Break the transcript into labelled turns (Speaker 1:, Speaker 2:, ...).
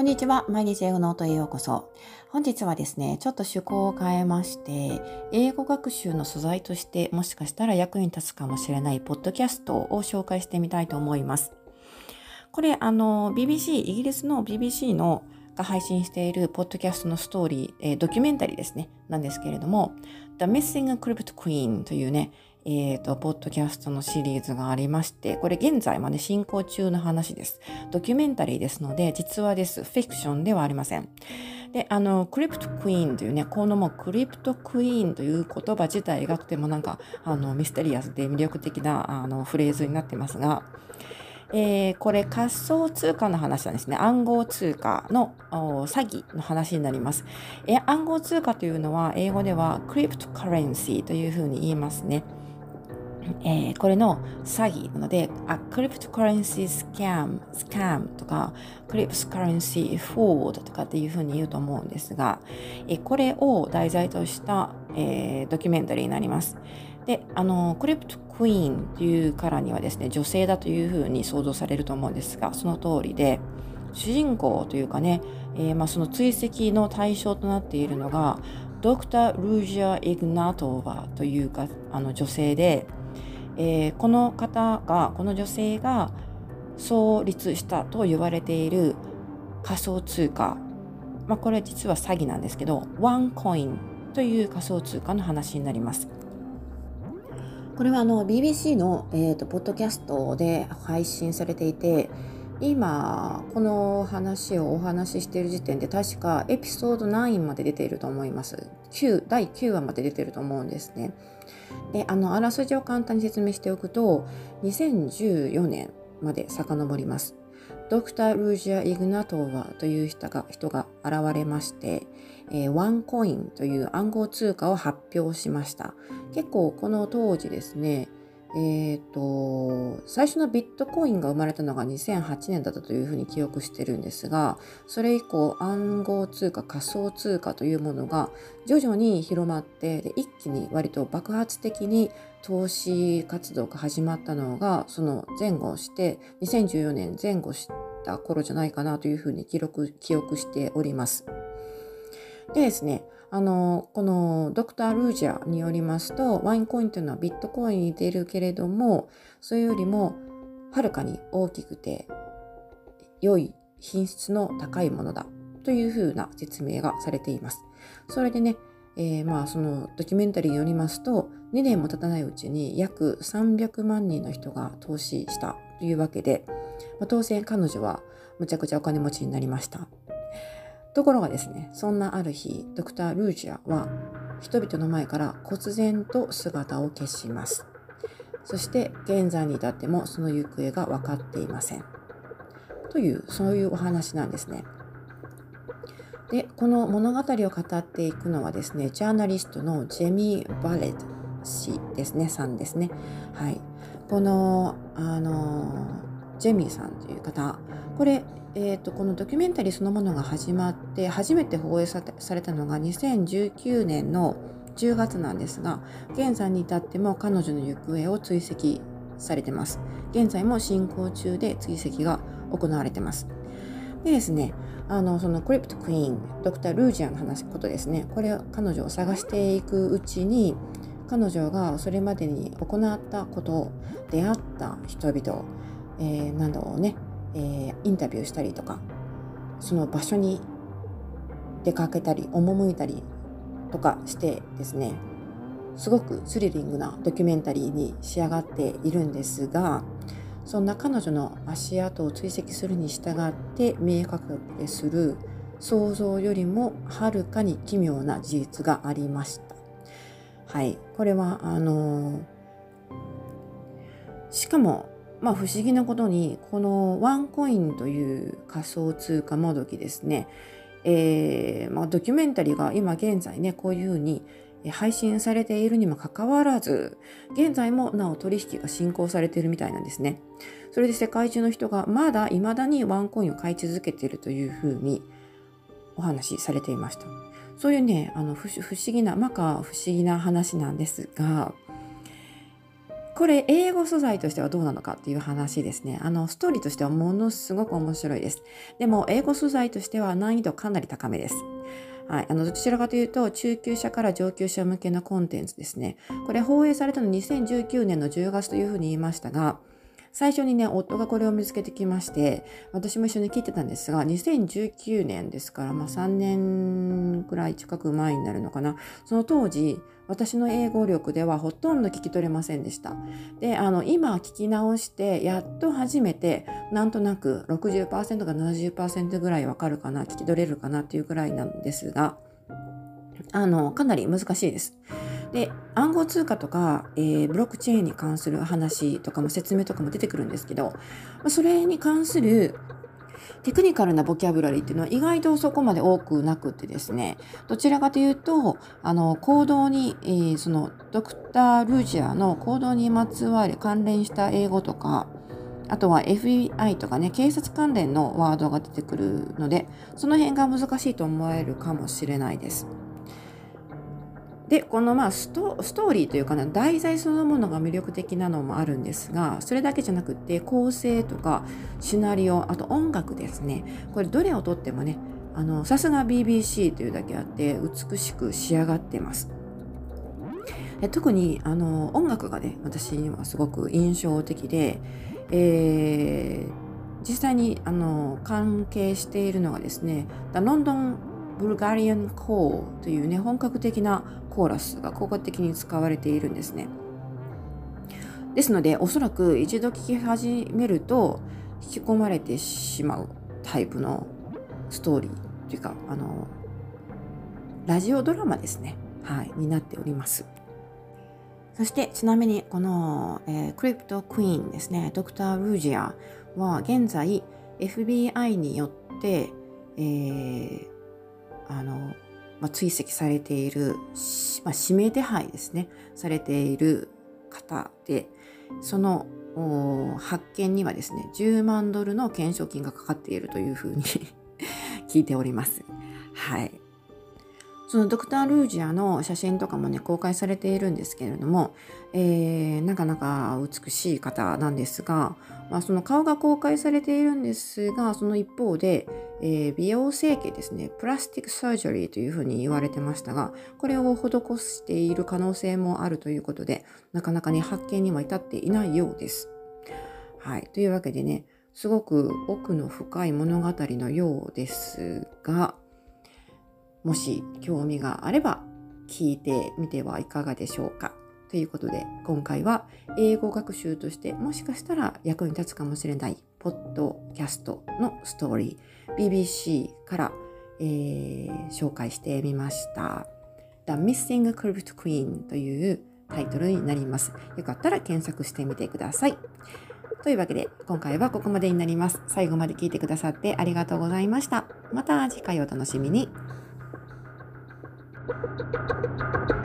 Speaker 1: こんにちは。毎日英語ノートへようこそ。本日はですね、ちょっと趣向を変えまして、英語学習の素材としてもしかしたら役に立つかもしれないポッドキャストを紹介してみたいと思います。これ、あの、BBC、イギリスの BBC のが配信しているポッドキャストのストーリー、えー、ドキュメンタリーですね、なんですけれども、The Missing Cryptoqueen というね、えっ、ー、と、ポッドキャストのシリーズがありまして、これ現在まで進行中の話です。ドキュメンタリーですので、実話です。フィクションではありません。で、あの、クリプトクイーンというね、このもうクリプトクイーンという言葉自体がとてもなんか、あの、ミステリアスで魅力的な、あの、フレーズになってますが、えー、これ仮想通貨の話なんですね。暗号通貨の詐欺の話になります。え暗号通貨というのは英語ではクリプトカレンシーというふうに言いますね。えー、これの詐欺なので、あ、クリプトカレンシースキャム、スキャムとか、クリプトカレンシーフォードとかっていうふうに言うと思うんですが、えー、これを題材とした、えー、ドキュメンタリーになります。で、あの、クリプトクイーンというからにはですね、女性だというふうに想像されると思うんですが、その通りで、主人公というかね、え、まあ、その追跡の対象となっているのが、ドクター・ルージャ・イグナトーバというかあの女性で、えー、この方がこの女性が創立したと言われている仮想通貨、まあ、これ実は詐欺なんですけどワンコインという仮想通貨の話になります。これはあの BBC の、えーと、ポッドキャストで配信されていて今この話をお話ししている時点で確かエピソード9まで出ていると思います。9第9話まで出ていると思うんですね。であのあらすじを簡単に説明しておくと2014年まで遡ります。ドクター・ルージア・イグナトーワという人が人が現れまして、えー、ワンコインという暗号通貨を発表しました。結構この当時ですねえ、ー、と、最初のビットコインが生まれたのが2008年だったというふうに記憶してるんですが、それ以降暗号通貨、仮想通貨というものが徐々に広まって、で一気に割と爆発的に投資活動が始まったのが、その前後して、2014年前後した頃じゃないかなというふうに記録、記憶しております。でですね、あの、このドクター・ルージャーによりますと、ワインコインというのはビットコインに出るけれども、それよりもはるかに大きくて良い品質の高いものだというふうな説明がされています。それでね、えー、まあそのドキュメンタリーによりますと、2年も経たないうちに約300万人の人が投資したというわけで、まあ、当然彼女はむちゃくちゃお金持ちになりました。ところがですね、そんなある日、ドクター・ルージアは人々の前から忽然と姿を消します。そして現在に至ってもその行方が分かっていません。という、そういうお話なんですね。で、この物語を語っていくのはですね、ジャーナリストのジェミー・バレット氏ですね、さんですね。はい。この、あの、ジェミーさんという方、これ、えーと、このドキュメンタリーそのものが始まって初めて放映されたのが2019年の10月なんですが現在に至っても彼女の行方を追跡されてます。現在も進行中で追跡が行われてます。でですねあのそのクリプトクイーンドクター・ルージアの話ことですね。これ彼女を探していくうちに彼女がそれまでに行ったこと出会った人々、えー、などをねえー、インタビューしたりとかその場所に出かけたり赴いたりとかしてですねすごくスリリングなドキュメンタリーに仕上がっているんですがそんな彼女の足跡を追跡するに従って明確化する想像よりもはるかに奇妙な事実がありました。はい。これは、あのしかもまあ不思議なことに、このワンコインという仮想通貨もどきですね、えー、まあ、ドキュメンタリーが今現在ね、こういうふうに配信されているにもかかわらず、現在もなお取引が進行されているみたいなんですね。それで世界中の人がまだ未だにワンコインを買い続けているというふうにお話しされていました。そういうね、あの不思議な、まか不思議な話なんですが、これ英語素材としてはどうなのかっていう話ですね。あのストーリーとしてはものすごく面白いです。でも英語素材としては難易度かなり高めです。はい、あのどちらかというと中級者から上級者向けのコンテンツですね。これ放映されたの2019年の10月というふうに言いましたが、最初にね、夫がこれを見つけてきまして、私も一緒に聞いてたんですが、2019年ですから、まあ3年くらい近く前になるのかな。その当時、私の英語力ではほとんど聞き取れませんでした。で、あの、今聞き直して、やっと初めて、なんとなく60%か70%ぐらいわかるかな、聞き取れるかなっていうくらいなんですが、あの、かなり難しいです。で暗号通貨とか、えー、ブロックチェーンに関する話とかも説明とかも出てくるんですけどそれに関するテクニカルなボキャブラリーっていうのは意外とそこまで多くなくてですねどちらかというとあの行動に、えー、そのドクター・ルージアの行動にまつわる関連した英語とかあとは FBI とかね、警察関連のワードが出てくるので、その辺が難しいと思えるかもしれないです。でこのまあストーリーというかな題材そのものが魅力的なのもあるんですがそれだけじゃなくて構成とかシナリオあと音楽ですね。これどれをとってもねあのさすが BBC というだけあって美しく仕上がってます。特にあの音楽がね私にはすごく印象的で、えー、実際にあの関係しているのがですね The London ブルガリアンコーというね本格的なコーラスが効果的に使われているんですね。ですのでおそらく一度聴き始めると引き込まれてしまうタイプのストーリーというかあのラジオドラマですね、はい、になっております。そしてちなみにこの、えー、クリプトクイーンですねドクター・ルージアは現在 FBI によって、えー、あの、まあ、追跡されている、まあ、指名手配ですね、されている方で、その発見にはですね、10万ドルの懸賞金がかかっているというふうに 聞いております。はい。そのドクター・ルージアの写真とかもね、公開されているんですけれども、えー、なかなか美しい方なんですが、まあ、その顔が公開されているんですが、その一方で、えー、美容整形ですね、 plastic surgery というふうに言われてましたが、これを施している可能性もあるということで、なかなかね、発見には至っていないようです。はい。というわけでね、すごく奥の深い物語のようですが、もし興味があれば聞いてみてはいかがでしょうか。ということで今回は英語学習としてもしかしたら役に立つかもしれないポッドキャストのストーリー BBC から、えー、紹介してみました。The Missing Crypt Queen というタイトルになります。よかったら検索してみてください。というわけで今回はここまでになります。最後まで聞いてくださってありがとうございました。また次回お楽しみに。Thank you.